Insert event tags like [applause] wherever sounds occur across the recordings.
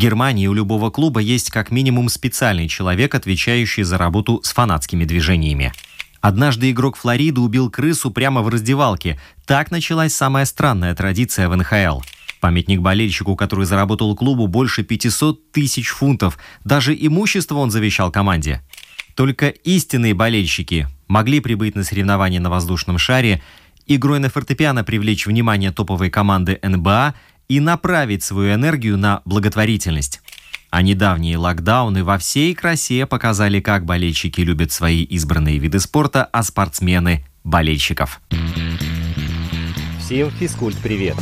Германии у любого клуба есть как минимум специальный человек, отвечающий за работу с фанатскими движениями. Однажды игрок Флориды убил крысу прямо в раздевалке. Так началась самая странная традиция в НХЛ. Памятник болельщику, который заработал клубу больше 500 тысяч фунтов. Даже имущество он завещал команде. Только истинные болельщики могли прибыть на соревнования на воздушном шаре, игрой на фортепиано привлечь внимание топовой команды НБА и направить свою энергию на благотворительность. А недавние локдауны во всей красе показали, как болельщики любят свои избранные виды спорта, а спортсмены – болельщиков. Всем физкульт-привет!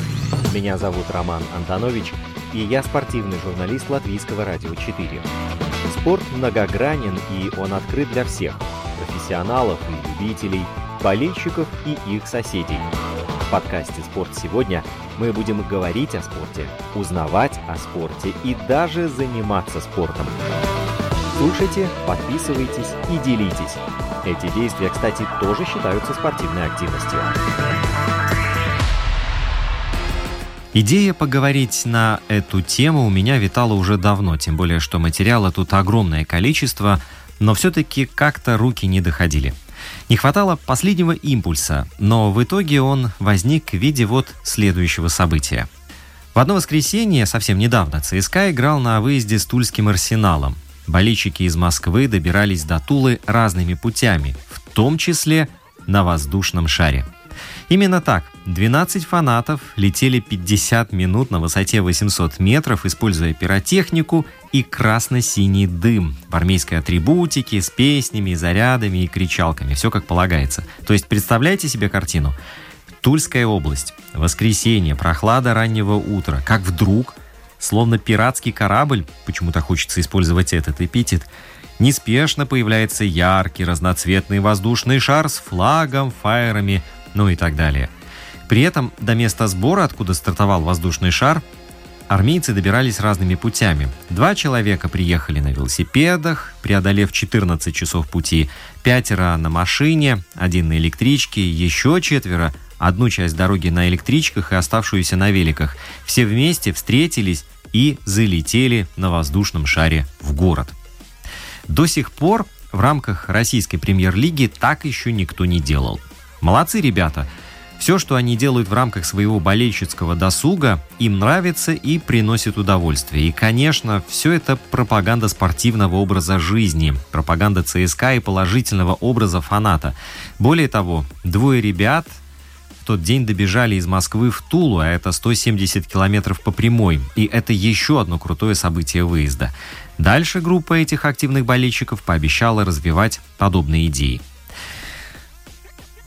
Меня зовут Роман Антонович, и я спортивный журналист Латвийского радио 4. Спорт многогранен, и он открыт для всех – профессионалов и любителей, болельщиков и их соседей. В подкасте «Спорт сегодня» Мы будем говорить о спорте, узнавать о спорте и даже заниматься спортом. Слушайте, подписывайтесь и делитесь. Эти действия, кстати, тоже считаются спортивной активностью. Идея поговорить на эту тему у меня витала уже давно, тем более, что материала тут огромное количество, но все-таки как-то руки не доходили – не хватало последнего импульса, но в итоге он возник в виде вот следующего события. В одно воскресенье, совсем недавно, ЦСКА играл на выезде с Тульским арсеналом. Болельщики из Москвы добирались до Тулы разными путями, в том числе на воздушном шаре – Именно так. 12 фанатов летели 50 минут на высоте 800 метров, используя пиротехнику и красно-синий дым в армейской атрибутике с песнями, зарядами и кричалками. Все как полагается. То есть представляете себе картину? Тульская область. Воскресенье, прохлада раннего утра. Как вдруг, словно пиратский корабль, почему-то хочется использовать этот эпитет, неспешно появляется яркий разноцветный воздушный шар с флагом, фаерами, ну и так далее. При этом до места сбора, откуда стартовал воздушный шар, армейцы добирались разными путями. Два человека приехали на велосипедах, преодолев 14 часов пути, пятеро на машине, один на электричке, еще четверо одну часть дороги на электричках и оставшуюся на великах. Все вместе встретились и залетели на воздушном шаре в город. До сих пор в рамках российской премьер-лиги так еще никто не делал. Молодцы ребята. Все, что они делают в рамках своего болельщицкого досуга, им нравится и приносит удовольствие. И, конечно, все это пропаганда спортивного образа жизни, пропаганда ЦСКА и положительного образа фаната. Более того, двое ребят в тот день добежали из Москвы в Тулу, а это 170 километров по прямой. И это еще одно крутое событие выезда. Дальше группа этих активных болельщиков пообещала развивать подобные идеи.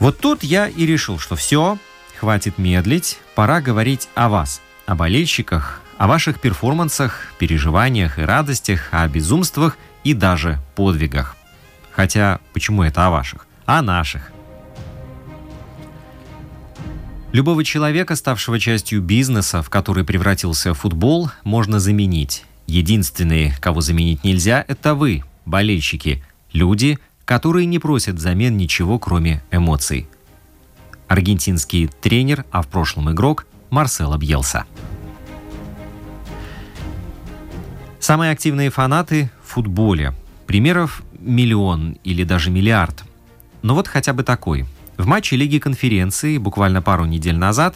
Вот тут я и решил, что все, хватит медлить, пора говорить о вас, о болельщиках, о ваших перформансах, переживаниях и радостях, о безумствах и даже подвигах. Хотя, почему это о ваших? О наших. Любого человека, ставшего частью бизнеса, в который превратился футбол, можно заменить. Единственные, кого заменить нельзя, это вы, болельщики, люди, которые не просят взамен ничего, кроме эмоций. Аргентинский тренер, а в прошлом игрок Марсело Бьелса. Самые активные фанаты в футболе. Примеров миллион или даже миллиард. Но вот хотя бы такой. В матче Лиги конференции буквально пару недель назад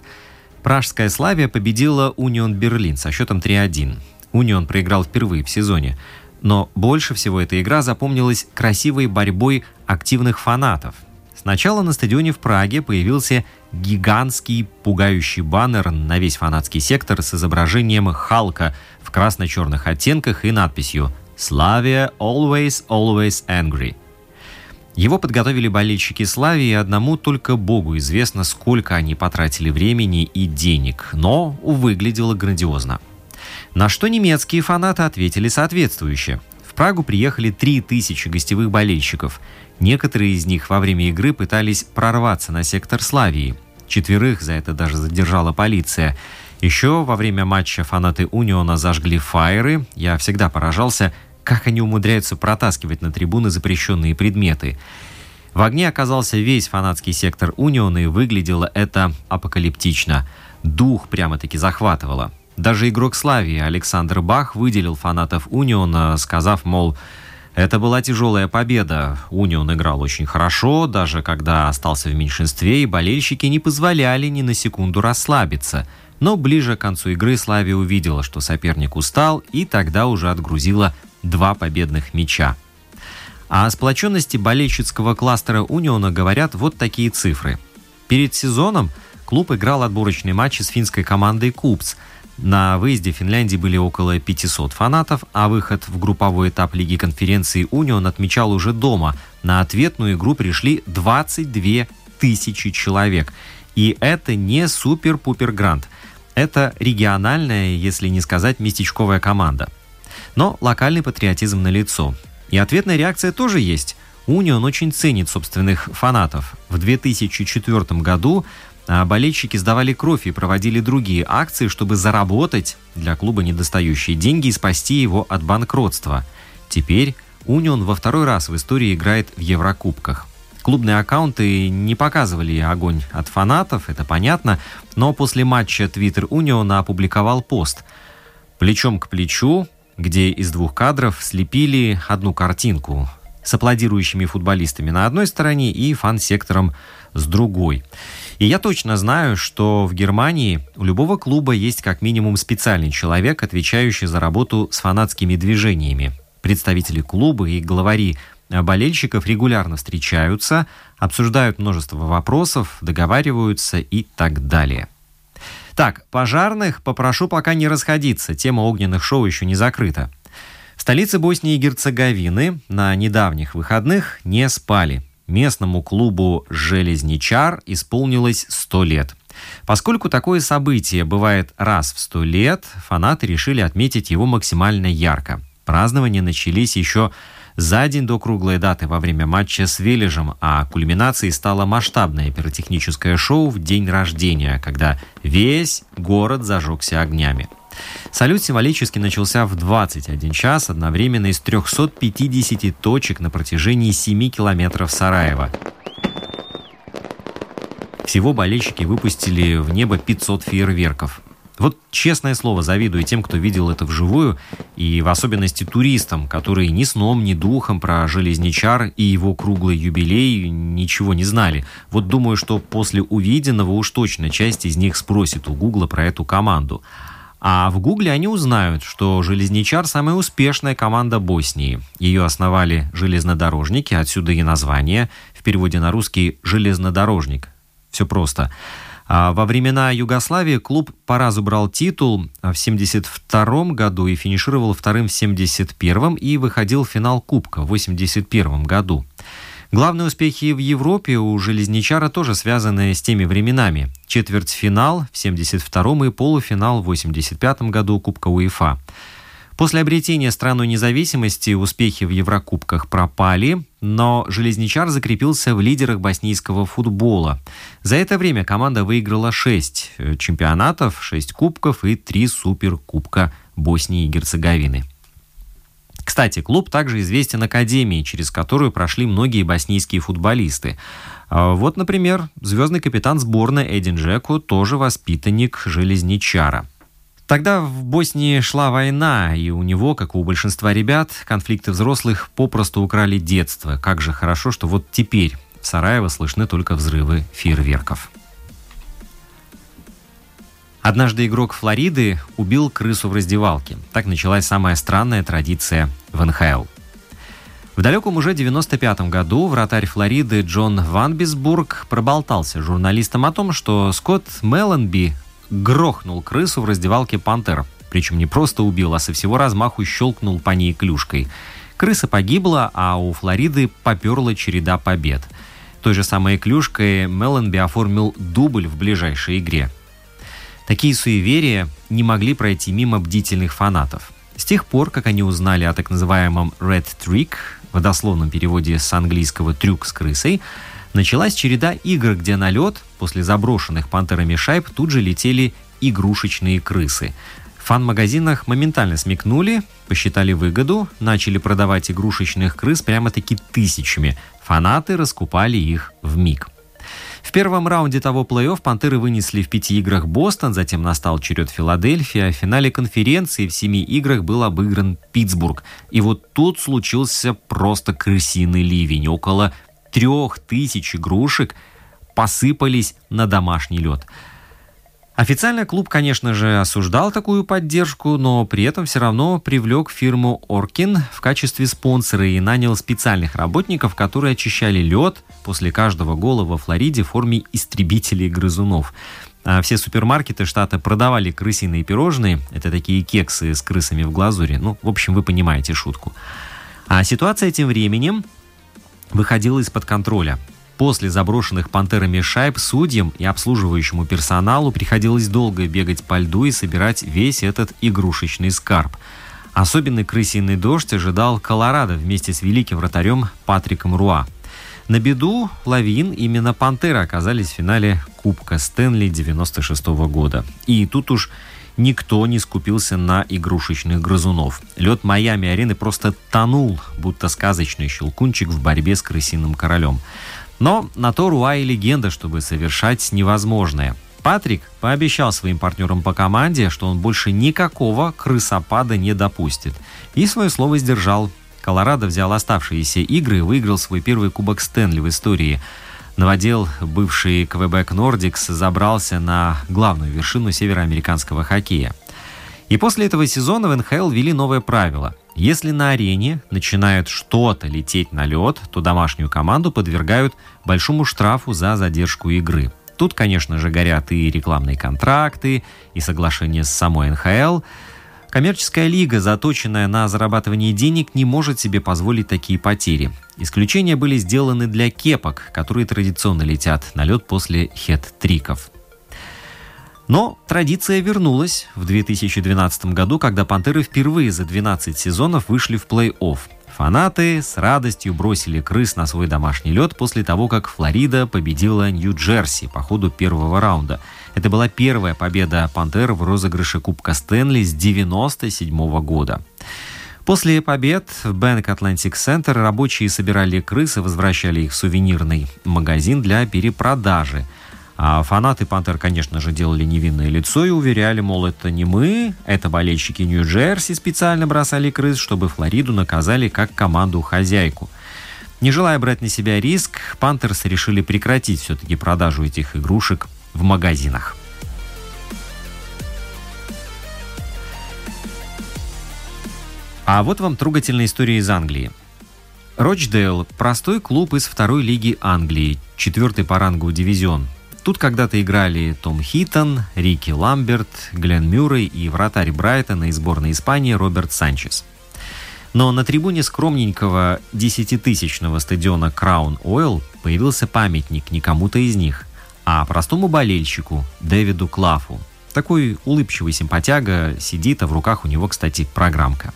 пражская Славия победила Унион Берлин со счетом 3-1. Унион проиграл впервые в сезоне. Но больше всего эта игра запомнилась красивой борьбой активных фанатов. Сначала на стадионе в Праге появился гигантский пугающий баннер на весь фанатский сектор с изображением Халка в красно-черных оттенках и надписью «Slavia always, always angry». Его подготовили болельщики Славии, и одному только Богу известно, сколько они потратили времени и денег, но выглядело грандиозно. На что немецкие фанаты ответили соответствующе. В Прагу приехали 3000 гостевых болельщиков. Некоторые из них во время игры пытались прорваться на сектор Славии. Четверых за это даже задержала полиция. Еще во время матча фанаты Униона зажгли фаеры. Я всегда поражался, как они умудряются протаскивать на трибуны запрещенные предметы. В огне оказался весь фанатский сектор Униона, и выглядело это апокалиптично. Дух прямо-таки захватывало. Даже игрок Славии Александр Бах выделил фанатов Униона, сказав, мол, это была тяжелая победа. Унион играл очень хорошо, даже когда остался в меньшинстве, и болельщики не позволяли ни на секунду расслабиться. Но ближе к концу игры Славия увидела, что соперник устал, и тогда уже отгрузила два победных мяча. О сплоченности болельщицкого кластера Униона говорят вот такие цифры. Перед сезоном клуб играл отборочный матч с финской командой «Купс», на выезде Финляндии были около 500 фанатов, а выход в групповой этап Лиги конференции «Унион» отмечал уже дома. На ответную игру пришли 22 тысячи человек. И это не супер-пупер-грант. Это региональная, если не сказать местечковая команда. Но локальный патриотизм налицо. И ответная реакция тоже есть. Унион очень ценит собственных фанатов. В 2004 году болельщики сдавали кровь и проводили другие акции, чтобы заработать для клуба недостающие деньги и спасти его от банкротства. Теперь Унион во второй раз в истории играет в Еврокубках. Клубные аккаунты не показывали огонь от фанатов, это понятно, но после матча Твиттер Униона опубликовал пост «Плечом к плечу», где из двух кадров слепили одну картинку с аплодирующими футболистами на одной стороне и фан-сектором с другой. И я точно знаю, что в Германии у любого клуба есть как минимум специальный человек, отвечающий за работу с фанатскими движениями. Представители клуба и главари болельщиков регулярно встречаются, обсуждают множество вопросов, договариваются и так далее. Так, пожарных попрошу пока не расходиться, тема огненных шоу еще не закрыта. В столице Боснии и Герцеговины на недавних выходных не спали местному клубу «Железничар» исполнилось 100 лет. Поскольку такое событие бывает раз в 100 лет, фанаты решили отметить его максимально ярко. Празднования начались еще за день до круглой даты во время матча с Вележем, а кульминацией стало масштабное пиротехническое шоу в день рождения, когда весь город зажегся огнями. Салют символически начался в 21 час одновременно из 350 точек на протяжении 7 километров Сараева. Всего болельщики выпустили в небо 500 фейерверков. Вот честное слово, завидую тем, кто видел это вживую, и в особенности туристам, которые ни сном, ни духом про Железничар и его круглый юбилей ничего не знали. Вот думаю, что после увиденного уж точно часть из них спросит у Гугла про эту команду. А в Гугле они узнают, что «Железничар» – самая успешная команда Боснии. Ее основали железнодорожники, отсюда и название, в переводе на русский «железнодорожник». Все просто. А во времена Югославии клуб по разу брал титул в 1972 году и финишировал вторым в 1971 и выходил в финал Кубка в 1981 году. Главные успехи в Европе у «Железничара» тоже связаны с теми временами. Четвертьфинал в 72-м и полуфинал в 85-м году Кубка УЕФА. После обретения страной независимости успехи в Еврокубках пропали, но «Железничар» закрепился в лидерах боснийского футбола. За это время команда выиграла 6 э, чемпионатов, 6 кубков и 3 суперкубка Боснии и Герцеговины. Кстати, клуб также известен Академией, через которую прошли многие боснийские футболисты. А вот, например, звездный капитан сборной Эдин Джеку тоже воспитанник Железничара. Тогда в Боснии шла война, и у него, как у большинства ребят, конфликты взрослых попросту украли детство. Как же хорошо, что вот теперь в Сараево слышны только взрывы фейерверков. Однажды игрок Флориды убил крысу в раздевалке. Так началась самая странная традиция в НХЛ. В далеком уже 95 году вратарь Флориды Джон Ванбисбург проболтался журналистам о том, что Скотт Мелленби грохнул крысу в раздевалке «Пантер». Причем не просто убил, а со всего размаху щелкнул по ней клюшкой. Крыса погибла, а у Флориды поперла череда побед. Той же самой клюшкой Мелленби оформил дубль в ближайшей игре – Такие суеверия не могли пройти мимо бдительных фанатов. С тех пор, как они узнали о так называемом «red trick», в дословном переводе с английского «трюк с крысой», началась череда игр, где на лед после заброшенных пантерами шайб тут же летели игрушечные крысы. В фан-магазинах моментально смекнули, посчитали выгоду, начали продавать игрушечных крыс прямо-таки тысячами. Фанаты раскупали их в миг. В первом раунде того плей-офф «Пантеры» вынесли в пяти играх Бостон, затем настал черед Филадельфии, а в финале конференции в семи играх был обыгран Питтсбург. И вот тут случился просто крысиный ливень. Около трех тысяч игрушек посыпались на домашний лед. Официально клуб, конечно же, осуждал такую поддержку, но при этом все равно привлек фирму Оркин в качестве спонсора и нанял специальных работников, которые очищали лед после каждого гола во Флориде в форме истребителей грызунов. А все супермаркеты штата продавали крысиные пирожные. Это такие кексы с крысами в глазури. Ну, в общем, вы понимаете шутку. А ситуация тем временем выходила из-под контроля. После заброшенных пантерами шайб судьям и обслуживающему персоналу приходилось долго бегать по льду и собирать весь этот игрушечный скарб. Особенный крысиный дождь ожидал Колорадо вместе с великим вратарем Патриком Руа. На беду Лавин именно «Пантеры» оказались в финале Кубка Стэнли 96 года. И тут уж никто не скупился на игрушечных грызунов. Лед Майами-арены просто тонул, будто сказочный щелкунчик в борьбе с крысиным королем. Но на то Руа и легенда, чтобы совершать невозможное. Патрик пообещал своим партнерам по команде, что он больше никакого крысопада не допустит. И свое слово сдержал. Колорадо взял оставшиеся игры и выиграл свой первый кубок Стэнли в истории. Новодел, бывший Квебек Нордикс, забрался на главную вершину североамериканского хоккея. И после этого сезона в НХЛ ввели новое правило – если на арене начинает что-то лететь на лед, то домашнюю команду подвергают большому штрафу за задержку игры. Тут, конечно же, горят и рекламные контракты, и соглашение с самой НХЛ. Коммерческая лига, заточенная на зарабатывание денег, не может себе позволить такие потери. Исключения были сделаны для кепок, которые традиционно летят на лед после хет-триков. Но традиция вернулась в 2012 году, когда «Пантеры» впервые за 12 сезонов вышли в плей-офф. Фанаты с радостью бросили крыс на свой домашний лед после того, как Флорида победила Нью-Джерси по ходу первого раунда. Это была первая победа «Пантер» в розыгрыше Кубка Стэнли с 1997 года. После побед в Bank Atlantic Center рабочие собирали крыс и возвращали их в сувенирный магазин для перепродажи – а фанаты «Пантер», конечно же, делали невинное лицо и уверяли, мол, это не мы, это болельщики Нью-Джерси специально бросали крыс, чтобы Флориду наказали как команду-хозяйку. Не желая брать на себя риск, «Пантерс» решили прекратить все-таки продажу этих игрушек в магазинах. А вот вам трогательная история из Англии. Рочдейл – простой клуб из второй лиги Англии, четвертый по рангу дивизион. Тут когда-то играли Том Хитон, Рики Ламберт, Глен Мюррей и вратарь Брайтона и сборной Испании Роберт Санчес. Но на трибуне скромненького десятитысячного стадиона Краун Ойл появился памятник не кому-то из них, а простому болельщику Дэвиду Клафу. Такой улыбчивый симпатяга сидит, а в руках у него, кстати, программка.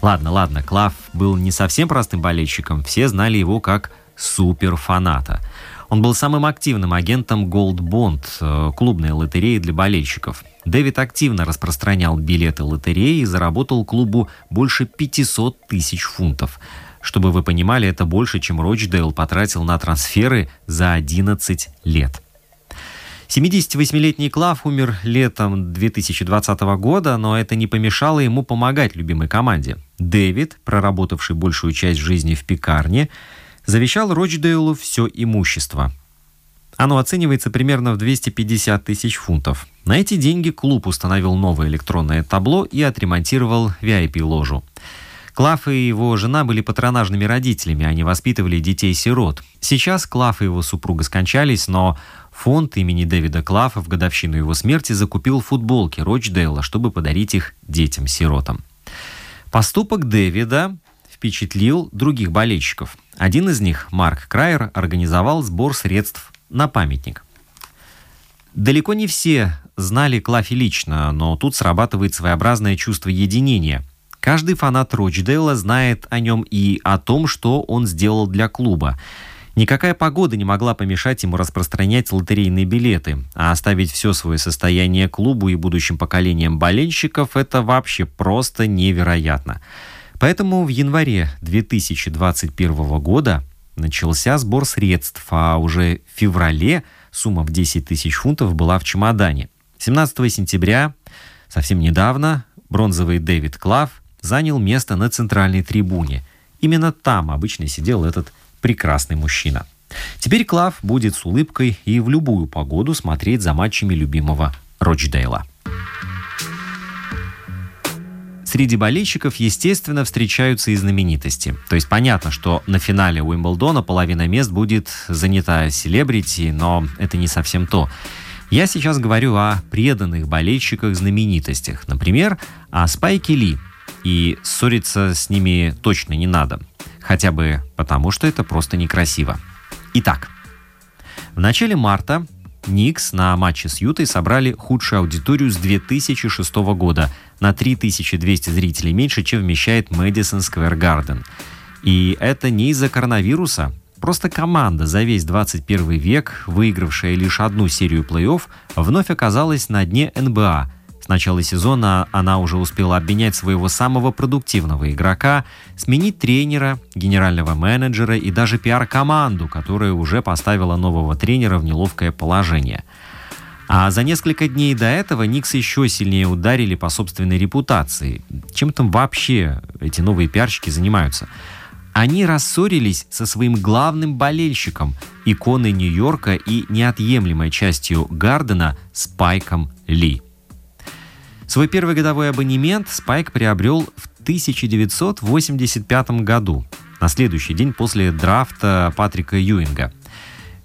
Ладно, ладно, Клав был не совсем простым болельщиком, все знали его как суперфаната. Он был самым активным агентом Gold Bond, э, клубной лотереи для болельщиков. Дэвид активно распространял билеты лотереи и заработал клубу больше 500 тысяч фунтов. Чтобы вы понимали, это больше, чем Рочдейл потратил на трансферы за 11 лет. 78-летний Клав умер летом 2020 года, но это не помешало ему помогать любимой команде. Дэвид, проработавший большую часть жизни в пекарне, завещал Рочдейлу все имущество. Оно оценивается примерно в 250 тысяч фунтов. На эти деньги клуб установил новое электронное табло и отремонтировал VIP-ложу. Клафф и его жена были патронажными родителями, они воспитывали детей-сирот. Сейчас Клафф и его супруга скончались, но фонд имени Дэвида Клаффа в годовщину его смерти закупил футболки Рочдейла, чтобы подарить их детям-сиротам. Поступок Дэвида впечатлил других болельщиков. Один из них, Марк Крайер, организовал сбор средств на памятник. Далеко не все знали Клафи лично, но тут срабатывает своеобразное чувство единения. Каждый фанат Рочдейла знает о нем и о том, что он сделал для клуба. Никакая погода не могла помешать ему распространять лотерейные билеты, а оставить все свое состояние клубу и будущим поколениям болельщиков – это вообще просто невероятно. Поэтому в январе 2021 года начался сбор средств, а уже в феврале сумма в 10 тысяч фунтов была в чемодане. 17 сентября, совсем недавно, бронзовый Дэвид Клав занял место на центральной трибуне. Именно там обычно сидел этот прекрасный мужчина. Теперь Клав будет с улыбкой и в любую погоду смотреть за матчами любимого Рочдейла. Среди болельщиков, естественно, встречаются и знаменитости. То есть понятно, что на финале Уимблдона половина мест будет занята селебрити, но это не совсем то. Я сейчас говорю о преданных болельщиках-знаменитостях. Например, о Спайке Ли. И ссориться с ними точно не надо. Хотя бы потому, что это просто некрасиво. Итак, в начале марта Никс на матче с Ютой собрали худшую аудиторию с 2006 года на 3200 зрителей меньше, чем вмещает Мэдисон Сквер Гарден. И это не из-за коронавируса. Просто команда за весь 21 век, выигравшая лишь одну серию плей-офф, вновь оказалась на дне НБА – с начала сезона она уже успела обменять своего самого продуктивного игрока, сменить тренера, генерального менеджера и даже пиар-команду, которая уже поставила нового тренера в неловкое положение. А за несколько дней до этого Никс еще сильнее ударили по собственной репутации. Чем там вообще эти новые пиарщики занимаются? Они рассорились со своим главным болельщиком, иконой Нью-Йорка и неотъемлемой частью Гардена Спайком Ли. Свой первый годовой абонемент Спайк приобрел в 1985 году, на следующий день после драфта Патрика Юинга.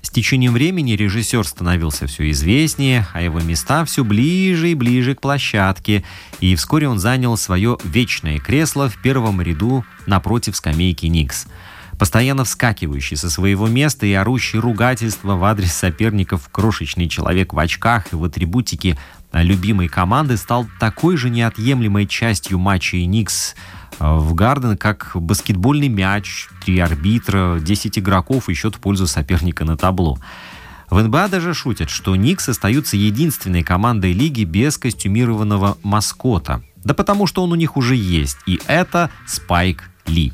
С течением времени режиссер становился все известнее, а его места все ближе и ближе к площадке, и вскоре он занял свое вечное кресло в первом ряду напротив скамейки Никс – постоянно вскакивающий со своего места и орущий ругательства в адрес соперников крошечный человек в очках и в атрибутике любимой команды стал такой же неотъемлемой частью матчей Никс э, в Гарден, как баскетбольный мяч, три арбитра, 10 игроков и счет в пользу соперника на табло. В НБА даже шутят, что Никс остаются единственной командой лиги без костюмированного маскота. Да потому что он у них уже есть, и это Спайк Ли.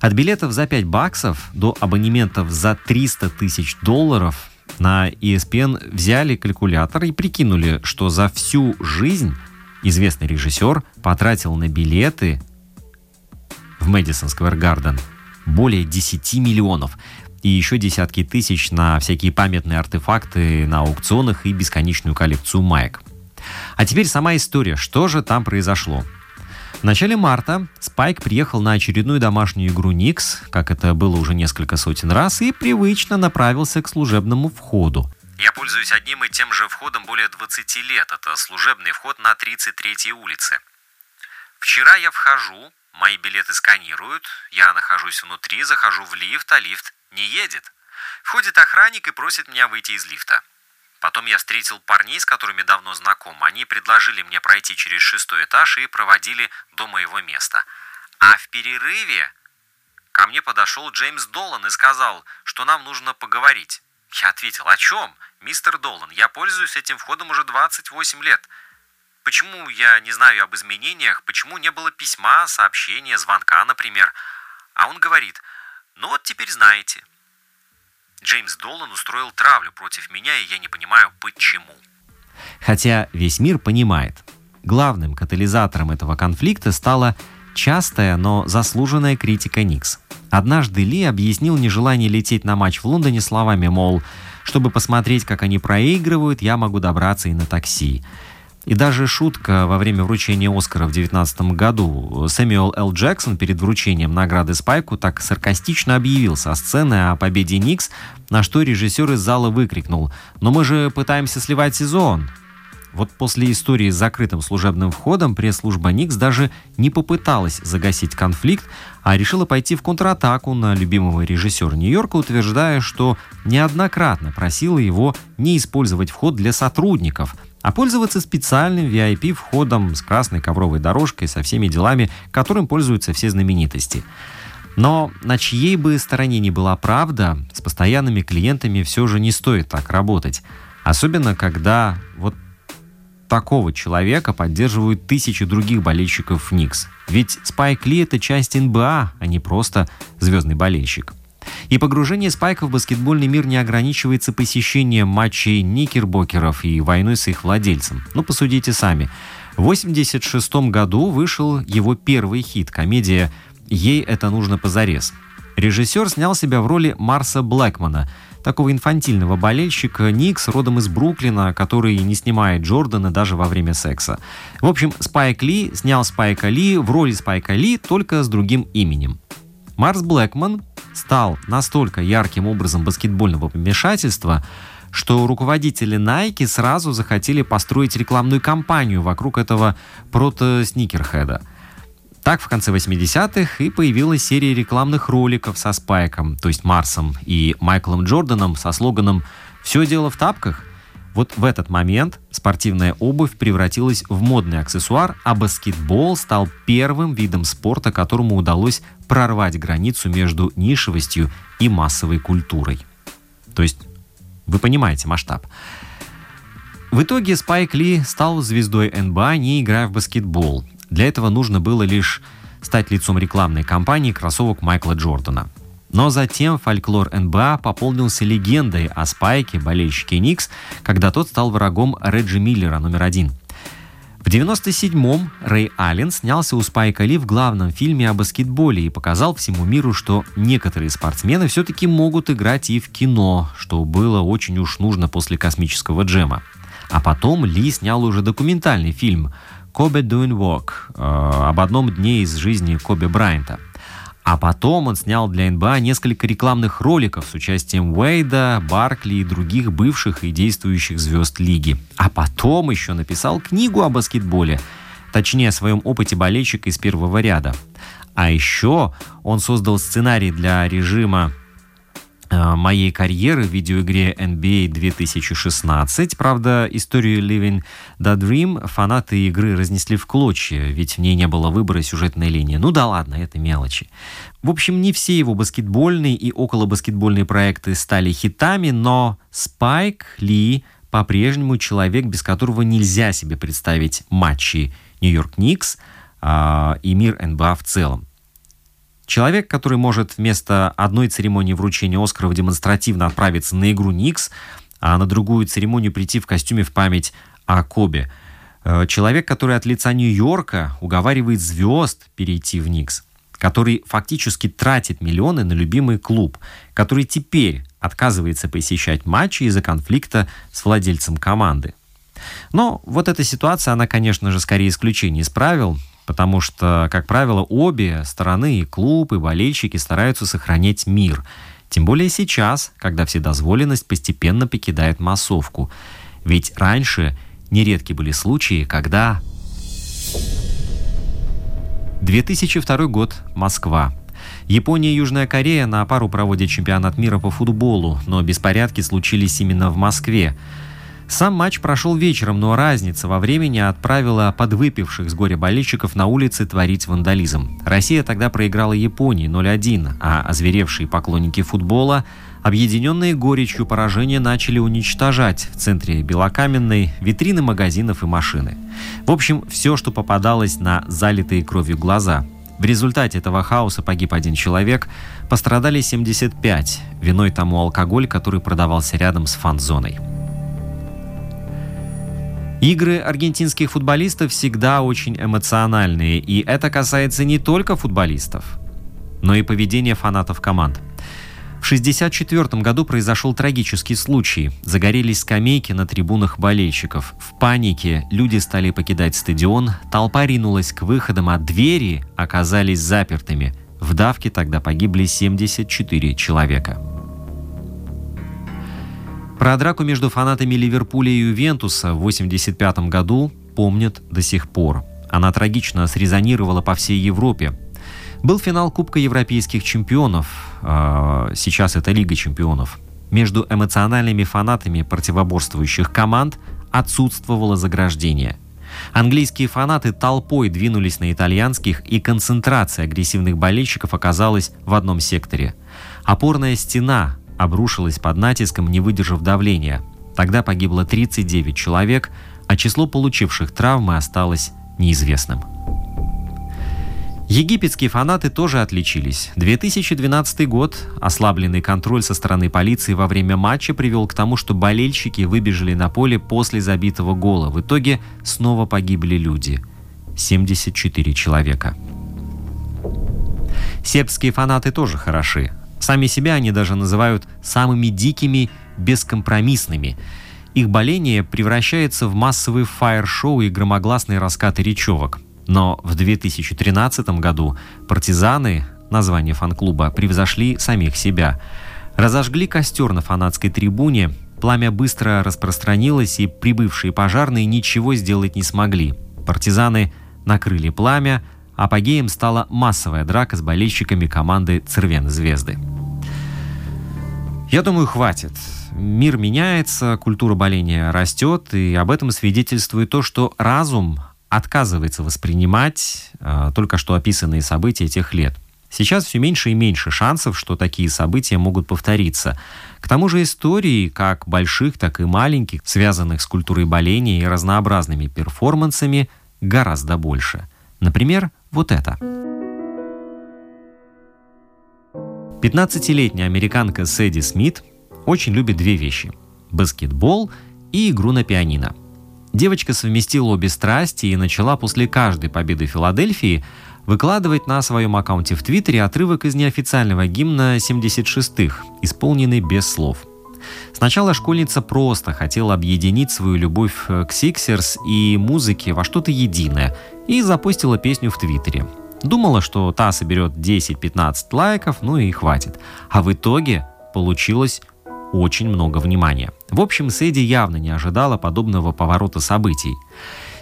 От билетов за 5 баксов до абонементов за 300 тысяч долларов на ESPN взяли калькулятор и прикинули, что за всю жизнь известный режиссер потратил на билеты в Мэдисон Сквер Гарден более 10 миллионов и еще десятки тысяч на всякие памятные артефакты на аукционах и бесконечную коллекцию маек. А теперь сама история, что же там произошло. В начале марта Спайк приехал на очередную домашнюю игру Никс, как это было уже несколько сотен раз, и привычно направился к служебному входу. Я пользуюсь одним и тем же входом более 20 лет. Это служебный вход на 33-й улице. Вчера я вхожу, мои билеты сканируют, я нахожусь внутри, захожу в лифт, а лифт не едет. Входит охранник и просит меня выйти из лифта. Потом я встретил парней, с которыми давно знаком. Они предложили мне пройти через шестой этаж и проводили до моего места. А в перерыве ко мне подошел Джеймс Долан и сказал, что нам нужно поговорить. Я ответил, о чем? Мистер Долан, я пользуюсь этим входом уже 28 лет. Почему я не знаю об изменениях? Почему не было письма, сообщения, звонка, например? А он говорит, ну вот теперь знаете. Джеймс Долан устроил травлю против меня, и я не понимаю, почему. Хотя весь мир понимает, главным катализатором этого конфликта стала частая, но заслуженная критика Никс. Однажды Ли объяснил нежелание лететь на матч в Лондоне словами, мол, чтобы посмотреть, как они проигрывают, я могу добраться и на такси. И даже шутка во время вручения Оскара в 2019 году. Сэмюэл Л. Джексон перед вручением награды Спайку так саркастично объявил со сцены о победе Никс, на что режиссер из зала выкрикнул «Но мы же пытаемся сливать сезон!» Вот после истории с закрытым служебным входом пресс-служба Никс даже не попыталась загасить конфликт, а решила пойти в контратаку на любимого режиссера Нью-Йорка, утверждая, что неоднократно просила его не использовать вход для сотрудников – а пользоваться специальным VIP-входом с красной ковровой дорожкой со всеми делами, которым пользуются все знаменитости. Но на чьей бы стороне ни была правда, с постоянными клиентами все же не стоит так работать. Особенно, когда вот такого человека поддерживают тысячи других болельщиков Никс. Ведь Спайк Ли — это часть НБА, а не просто звездный болельщик. И погружение Спайка в баскетбольный мир не ограничивается посещением матчей Никербокеров и войной с их владельцем. Ну, посудите сами. В 1986 году вышел его первый хит, комедия «Ей это нужно позарез». Режиссер снял себя в роли Марса Блэкмана, такого инфантильного болельщика Никс, родом из Бруклина, который не снимает Джордана даже во время секса. В общем, Спайк Ли снял Спайка Ли в роли Спайка Ли, только с другим именем. Марс Блэкман стал настолько ярким образом баскетбольного помешательства, что руководители Nike сразу захотели построить рекламную кампанию вокруг этого прото-сникерхеда. Так в конце 80-х и появилась серия рекламных роликов со Спайком, то есть Марсом, и Майклом Джорданом со слоганом «Все дело в тапках». Вот в этот момент спортивная обувь превратилась в модный аксессуар, а баскетбол стал первым видом спорта, которому удалось прорвать границу между нишевостью и массовой культурой. То есть вы понимаете масштаб. В итоге Спайк Ли стал звездой НБА, не играя в баскетбол. Для этого нужно было лишь стать лицом рекламной кампании кроссовок Майкла Джордана. Но затем фольклор НБА пополнился легендой о Спайке, болельщике Никс, когда тот стал врагом Реджи Миллера номер один. В 97-м Рэй Аллен снялся у Спайка Ли в главном фильме о баскетболе и показал всему миру, что некоторые спортсмены все-таки могут играть и в кино, что было очень уж нужно после космического джема. А потом Ли снял уже документальный фильм «Kobe Doing Walk» об одном дне из жизни Коби Брайанта – а потом он снял для НБА несколько рекламных роликов с участием Уэйда, Баркли и других бывших и действующих звезд лиги. А потом еще написал книгу о баскетболе, точнее о своем опыте болельщика из первого ряда. А еще он создал сценарий для режима моей карьеры в видеоигре NBA 2016. Правда, историю Living the Dream фанаты игры разнесли в клочья, ведь в ней не было выбора сюжетной линии. Ну да ладно, это мелочи. В общем, не все его баскетбольные и околобаскетбольные проекты стали хитами, но Спайк Ли по-прежнему человек, без которого нельзя себе представить матчи Нью-Йорк Никс э, и мир НБА в целом. Человек, который может вместо одной церемонии вручения Оскаров демонстративно отправиться на игру Никс, а на другую церемонию прийти в костюме в память о Кобе. Э, человек, который от лица Нью-Йорка уговаривает звезд перейти в Никс. Который фактически тратит миллионы на любимый клуб. Который теперь отказывается посещать матчи из-за конфликта с владельцем команды. Но вот эта ситуация, она, конечно же, скорее исключение из правил потому что, как правило, обе стороны, и клуб, и болельщики стараются сохранять мир. Тем более сейчас, когда вседозволенность постепенно покидает массовку. Ведь раньше нередки были случаи, когда... 2002 год. Москва. Япония и Южная Корея на пару проводят чемпионат мира по футболу, но беспорядки случились именно в Москве. Сам матч прошел вечером, но разница во времени отправила подвыпивших с горя болельщиков на улицы творить вандализм. Россия тогда проиграла Японии 0-1, а озверевшие поклонники футбола, объединенные горечью поражения, начали уничтожать в центре Белокаменной витрины магазинов и машины. В общем, все, что попадалось на залитые кровью глаза. В результате этого хаоса погиб один человек, пострадали 75, виной тому алкоголь, который продавался рядом с фан-зоной. Игры аргентинских футболистов всегда очень эмоциональные, и это касается не только футболистов, но и поведения фанатов команд. В 1964 году произошел трагический случай. Загорелись скамейки на трибунах болельщиков. В панике люди стали покидать стадион, толпа ринулась к выходам, а двери оказались запертыми. В давке тогда погибли 74 человека. Про драку между фанатами Ливерпуля и Ювентуса в 1985 году помнят до сих пор. Она трагично срезонировала по всей Европе. Был финал Кубка Европейских чемпионов, а, сейчас это Лига чемпионов. Между эмоциональными фанатами противоборствующих команд отсутствовало заграждение. Английские фанаты толпой двинулись на итальянских, и концентрация агрессивных болельщиков оказалась в одном секторе. Опорная стена обрушилась под натиском, не выдержав давления. Тогда погибло 39 человек, а число получивших травмы осталось неизвестным. Египетские фанаты тоже отличились. 2012 год, ослабленный контроль со стороны полиции во время матча привел к тому, что болельщики выбежали на поле после забитого гола. В итоге снова погибли люди. 74 человека. Сербские фанаты тоже хороши. Сами себя они даже называют самыми дикими, бескомпромиссными. Их боление превращается в массовые фаер-шоу и громогласные раскаты речевок. Но в 2013 году партизаны, название фан-клуба, превзошли самих себя. Разожгли костер на фанатской трибуне, пламя быстро распространилось, и прибывшие пожарные ничего сделать не смогли. Партизаны накрыли пламя, апогеем стала массовая драка с болельщиками команды «Цервен Звезды». Я думаю, хватит. Мир меняется, культура боления растет, и об этом свидетельствует то, что разум отказывается воспринимать э, только что описанные события тех лет. Сейчас все меньше и меньше шансов, что такие события могут повториться. К тому же истории, как больших, так и маленьких, связанных с культурой боления и разнообразными перформансами, гораздо больше. Например, вот это. 15-летняя американка Сэдди Смит очень любит две вещи – баскетбол и игру на пианино – Девочка совместила обе страсти и начала после каждой победы Филадельфии выкладывать на своем аккаунте в Твиттере отрывок из неофициального гимна 76-х, исполненный без слов. Сначала школьница просто хотела объединить свою любовь к Сиксерс и музыке во что-то единое и запустила песню в Твиттере. Думала, что та соберет 10-15 лайков, ну и хватит. А в итоге получилось очень много внимания. В общем, Сэдди явно не ожидала подобного поворота событий.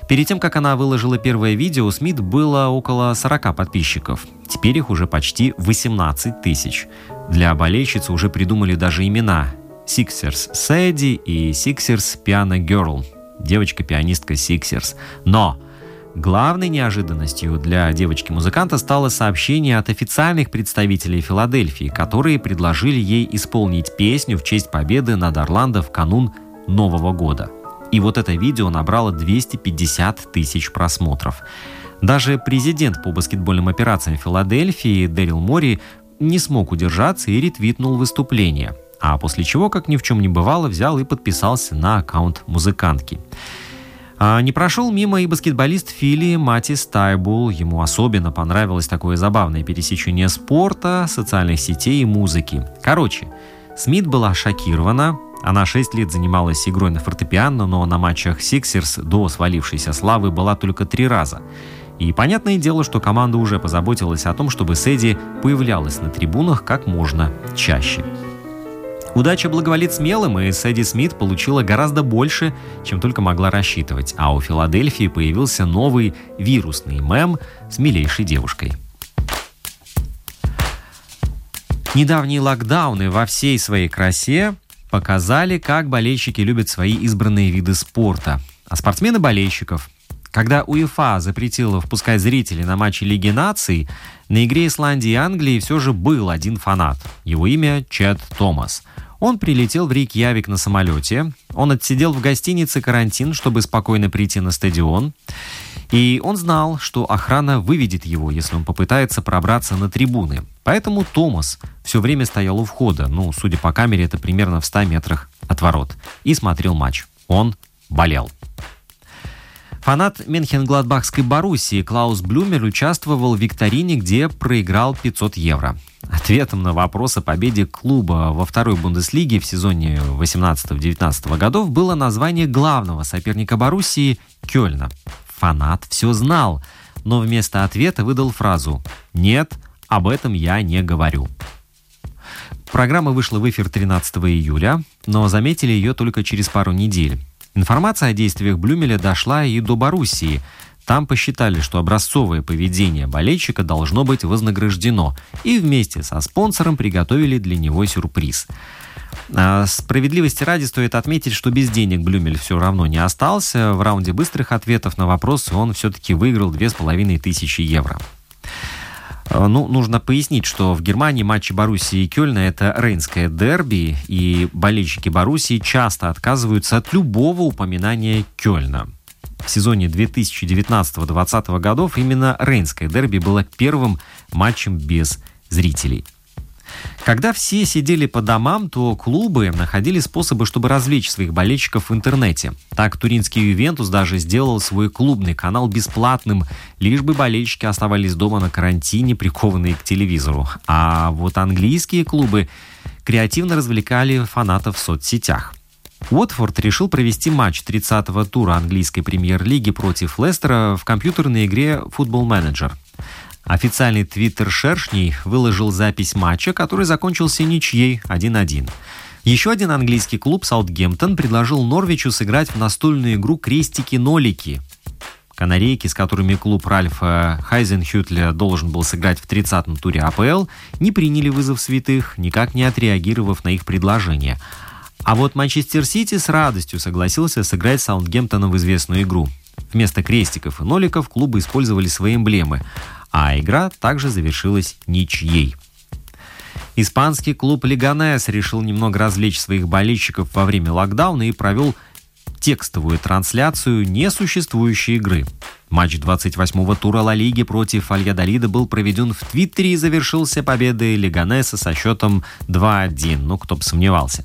Перед тем, как она выложила первое видео, у Смит было около 40 подписчиков. Теперь их уже почти 18 тысяч. Для болельщицы уже придумали даже имена. Sixers Сэдди и Sixers Piano Girl. Девочка-пианистка Sixers. Но Главной неожиданностью для девочки-музыканта стало сообщение от официальных представителей Филадельфии, которые предложили ей исполнить песню в честь победы над Орландо в канун Нового года. И вот это видео набрало 250 тысяч просмотров. Даже президент по баскетбольным операциям Филадельфии Дэрил Мори не смог удержаться и ретвитнул выступление. А после чего, как ни в чем не бывало, взял и подписался на аккаунт музыкантки. А не прошел мимо и баскетболист Фили Матис Тайбул. Ему особенно понравилось такое забавное пересечение спорта, социальных сетей и музыки. Короче, Смит была шокирована. Она 6 лет занималась игрой на фортепиано, но на матчах Сиксерс до свалившейся славы была только три раза. И понятное дело, что команда уже позаботилась о том, чтобы Сэдди появлялась на трибунах как можно чаще. Удача благоволит смелым, и Сэдди Смит получила гораздо больше, чем только могла рассчитывать, а у Филадельфии появился новый вирусный мем с милейшей девушкой. Недавние локдауны во всей своей красе показали, как болельщики любят свои избранные виды спорта. А спортсмены болельщиков. Когда УЕФА запретила впускать зрителей на матчи Лиги наций, на игре Исландии и Англии все же был один фанат. Его имя Чет Томас. Он прилетел в Рейкьявик на самолете. Он отсидел в гостинице карантин, чтобы спокойно прийти на стадион. И он знал, что охрана выведет его, если он попытается пробраться на трибуны. Поэтому Томас все время стоял у входа, ну, судя по камере, это примерно в 100 метрах от ворот, и смотрел матч. Он болел. Фанат Менхенгладбахской Боруссии Клаус Блюмер участвовал в викторине, где проиграл 500 евро. Ответом на вопрос о победе клуба во второй Бундеслиге в сезоне 18-19 годов было название главного соперника Боруссии Кёльна. Фанат все знал, но вместо ответа выдал фразу «Нет, об этом я не говорю». Программа вышла в эфир 13 июля, но заметили ее только через пару недель. Информация о действиях Блюмеля дошла и до Боруссии – там посчитали, что образцовое поведение болельщика должно быть вознаграждено, и вместе со спонсором приготовили для него сюрприз. А справедливости ради стоит отметить, что без денег Блюмель все равно не остался. В раунде быстрых ответов на вопросы он все-таки выиграл 2500 евро. А, ну, нужно пояснить, что в Германии матчи Боруссии и Кёльна – это рейнское дерби, и болельщики Боруссии часто отказываются от любого упоминания Кёльна – В сезоне 2019-2020 годов именно Рейнское дерби было первым матчем без зрителей. Когда все сидели по домам, то клубы находили способы, чтобы развлечь своих болельщиков в интернете. Так, туринский Ювентус даже сделал свой клубный канал бесплатным, лишь бы болельщики оставались дома на карантине, прикованные к телевизору. А вот английские клубы креативно развлекали фанатов в соцсетях. Уотфорд решил провести матч 30-го тура английской премьер-лиги против Лестера в компьютерной игре «Футбол Менеджер». Официальный твиттер «Шершней» выложил запись матча, который закончился ничьей 1-1. Еще один английский клуб «Саутгемптон» предложил Норвичу сыграть в настольную игру «Крестики-нолики». Канарейки, с которыми клуб Ральфа Хайзенхютля должен был сыграть в 30-м туре АПЛ, не приняли вызов святых, никак не отреагировав на их предложение. А вот Манчестер Сити с радостью согласился сыграть с Саутгемптоном в известную игру. Вместо крестиков и ноликов клубы использовали свои эмблемы – а игра также завершилась ничьей. Испанский клуб «Леганес» решил немного развлечь своих болельщиков во время локдауна и провел текстовую трансляцию несуществующей игры. Матч 28-го тура Ла Лиги против Альядолида был проведен в Твиттере и завершился победой Леганеса со счетом 2-1. Ну, кто бы сомневался.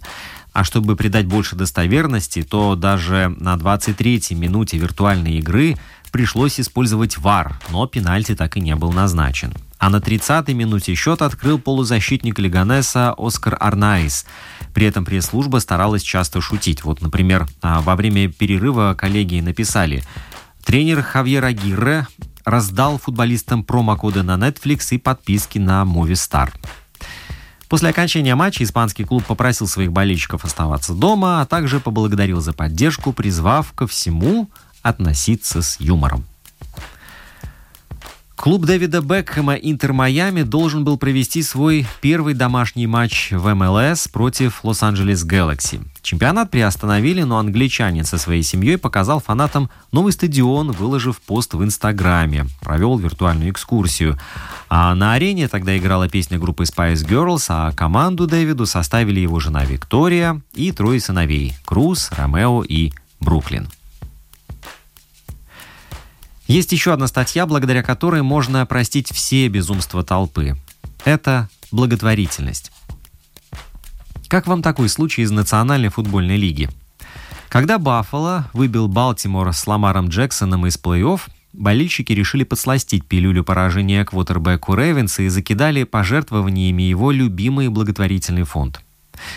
А чтобы придать больше достоверности, то даже на 23-й минуте виртуальной игры пришлось использовать ВАР, но пенальти так и не был назначен. А на 30-й минуте счет открыл полузащитник Леганеса Оскар Арнаис. При этом пресс-служба старалась часто шутить. Вот, например, а, во время перерыва коллеги написали «Тренер Хавьер Агирре раздал футболистам промокоды на Netflix и подписки на Movistar». После окончания матча испанский клуб попросил своих болельщиков оставаться дома, а также поблагодарил за поддержку, призвав ко всему относиться с юмором. Клуб Дэвида Бекхэма «Интер Майами» должен был провести свой первый домашний матч в МЛС против Лос-Анджелес Galaxy. Чемпионат приостановили, но англичанин со своей семьей показал фанатам новый стадион, выложив пост в Инстаграме. Провел виртуальную экскурсию. А на арене тогда играла песня группы Spice Girls, а команду Дэвиду составили его жена Виктория и трое сыновей – Круз, Ромео и Бруклин. Есть еще одна статья, благодаря которой можно простить все безумства толпы. Это благотворительность. Как вам такой случай из Национальной футбольной лиги? Когда Баффало выбил Балтимор с Ламаром Джексоном из плей-офф, болельщики решили подсластить пилюлю поражения квотербеку Рейвенса и закидали пожертвованиями его любимый благотворительный фонд.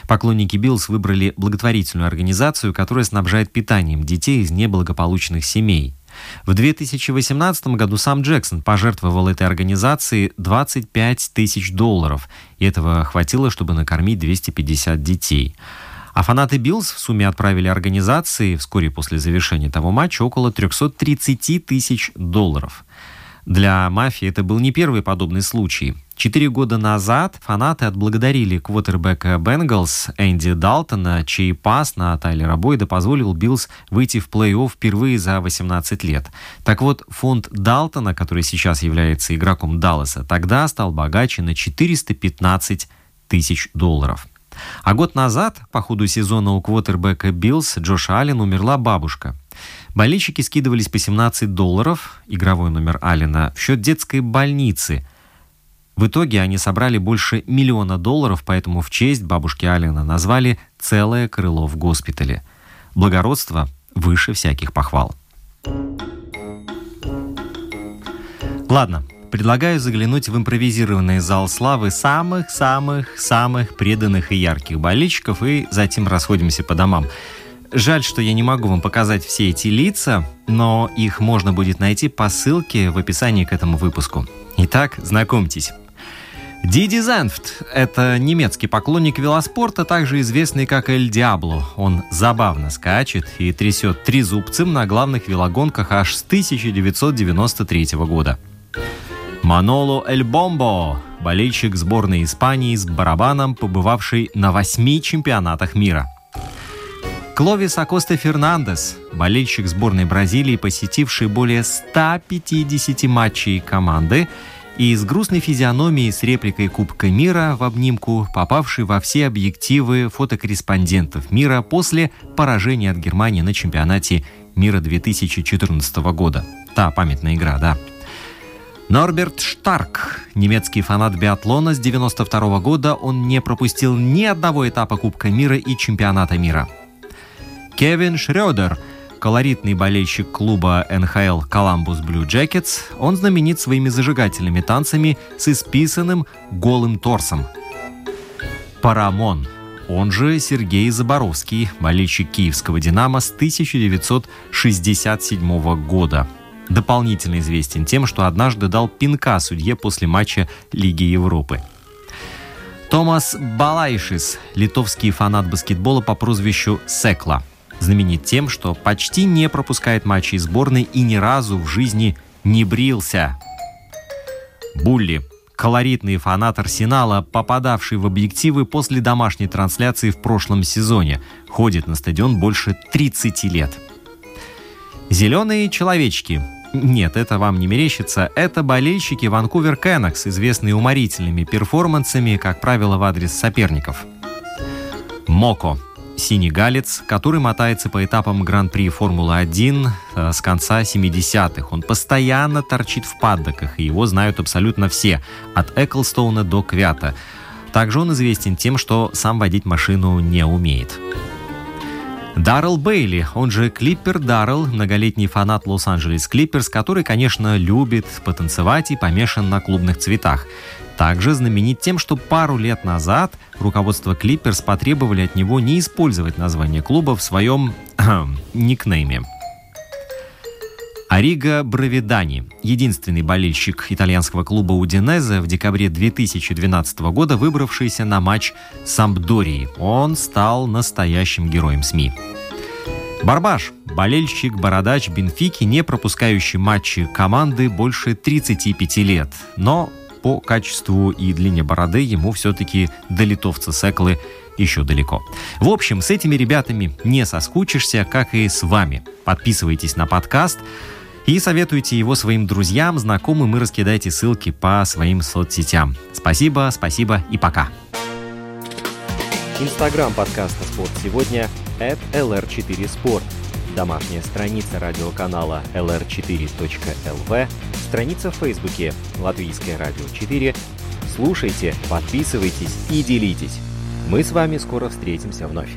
Поклонники Биллс выбрали благотворительную организацию, которая снабжает питанием детей из неблагополучных семей. В 2018 году сам Джексон пожертвовал этой организации 25 тысяч долларов, и этого хватило, чтобы накормить 250 детей. А фанаты Биллс в сумме отправили организации вскоре после завершения того матча около 330 тысяч долларов. Для мафии это был не первый подобный случай. Четыре года назад фанаты отблагодарили квотербека Бенгалс Энди Далтона, чей пас на Тайлера Бойда позволил Биллс выйти в плей-офф впервые за 18 лет. Так вот, фонд Далтона, который сейчас является игроком Далласа, тогда стал богаче на 415 тысяч долларов. А год назад, по ходу сезона у квотербека Биллс Джоша Аллен умерла бабушка – Болельщики скидывались по 17 долларов, игровой номер Алина, в счет детской больницы. В итоге они собрали больше миллиона долларов, поэтому в честь бабушки Алина назвали целое крыло в госпитале. Благородство выше всяких похвал. Ладно, предлагаю заглянуть в импровизированный зал славы самых-самых-самых преданных и ярких болельщиков и затем расходимся по домам. Жаль, что я не могу вам показать все эти лица, но их можно будет найти по ссылке в описании к этому выпуску. Итак, знакомьтесь. Диди Зенфт – это немецкий поклонник велоспорта, также известный как Эль Диабло. Он забавно скачет и трясет трезубцем на главных велогонках аж с 1993 года. Маноло Эль Бомбо – болельщик сборной Испании с барабаном, побывавший на восьми чемпионатах мира – Кловис Акоста Фернандес, болельщик сборной Бразилии, посетивший более 150 матчей команды и с грустной физиономией с репликой Кубка мира в обнимку, попавший во все объективы фотокорреспондентов мира после поражения от Германии на чемпионате мира 2014 года. Та памятная игра, да. Норберт Штарк, немецкий фанат биатлона с 92 года, он не пропустил ни одного этапа Кубка мира и Чемпионата мира. Кевин Шрёдер, колоритный болельщик клуба НХЛ Columbus Blue Jackets, он знаменит своими зажигательными танцами с исписанным голым торсом. Парамон, он же Сергей Заборовский, болельщик киевского «Динамо» с 1967 года – дополнительно известен тем, что однажды дал пинка судье после матча Лиги Европы. Томас Балайшис, литовский фанат баскетбола по прозвищу Секла, знаменит тем, что почти не пропускает матчи сборной и ни разу в жизни не брился. Булли, колоритный фанат Арсенала, попадавший в объективы после домашней трансляции в прошлом сезоне, ходит на стадион больше 30 лет. Зеленые человечки нет, это вам не мерещится. Это болельщики Ванкувер Кеннекс, известные уморительными перформансами, как правило, в адрес соперников. Моко синегалец, который мотается по этапам Гран-при Формулы-1 э, с конца 70-х. Он постоянно торчит в паддоках, и его знают абсолютно все, от Эклстоуна до Квята. Также он известен тем, что сам водить машину не умеет. Даррел Бейли, он же Клиппер Даррел, многолетний фанат Лос-Анджелес Клипперс, который, конечно, любит потанцевать и помешан на клубных цветах. Также знаменит тем, что пару лет назад руководство Клипперс потребовали от него не использовать название клуба в своем [clears throat] никнейме. Арига Бравидани, единственный болельщик итальянского клуба Удинезе в декабре 2012 года, выбравшийся на матч Сампдории. Он стал настоящим героем СМИ. Барбаш, болельщик, бородач Бенфики, не пропускающий матчи команды больше 35 лет. Но по качеству и длине бороды ему все-таки до литовца Секлы еще далеко. В общем, с этими ребятами не соскучишься, как и с вами. Подписывайтесь на подкаст и советуйте его своим друзьям, знакомым и раскидайте ссылки по своим соцсетям. Спасибо, спасибо и пока. Инстаграм подкаста «Спорт сегодня» at lr4sport. Домашняя страница радиоканала lr4.lv, страница в Фейсбуке «Латвийское радио 4». Слушайте, подписывайтесь и делитесь. Мы с вами скоро встретимся вновь.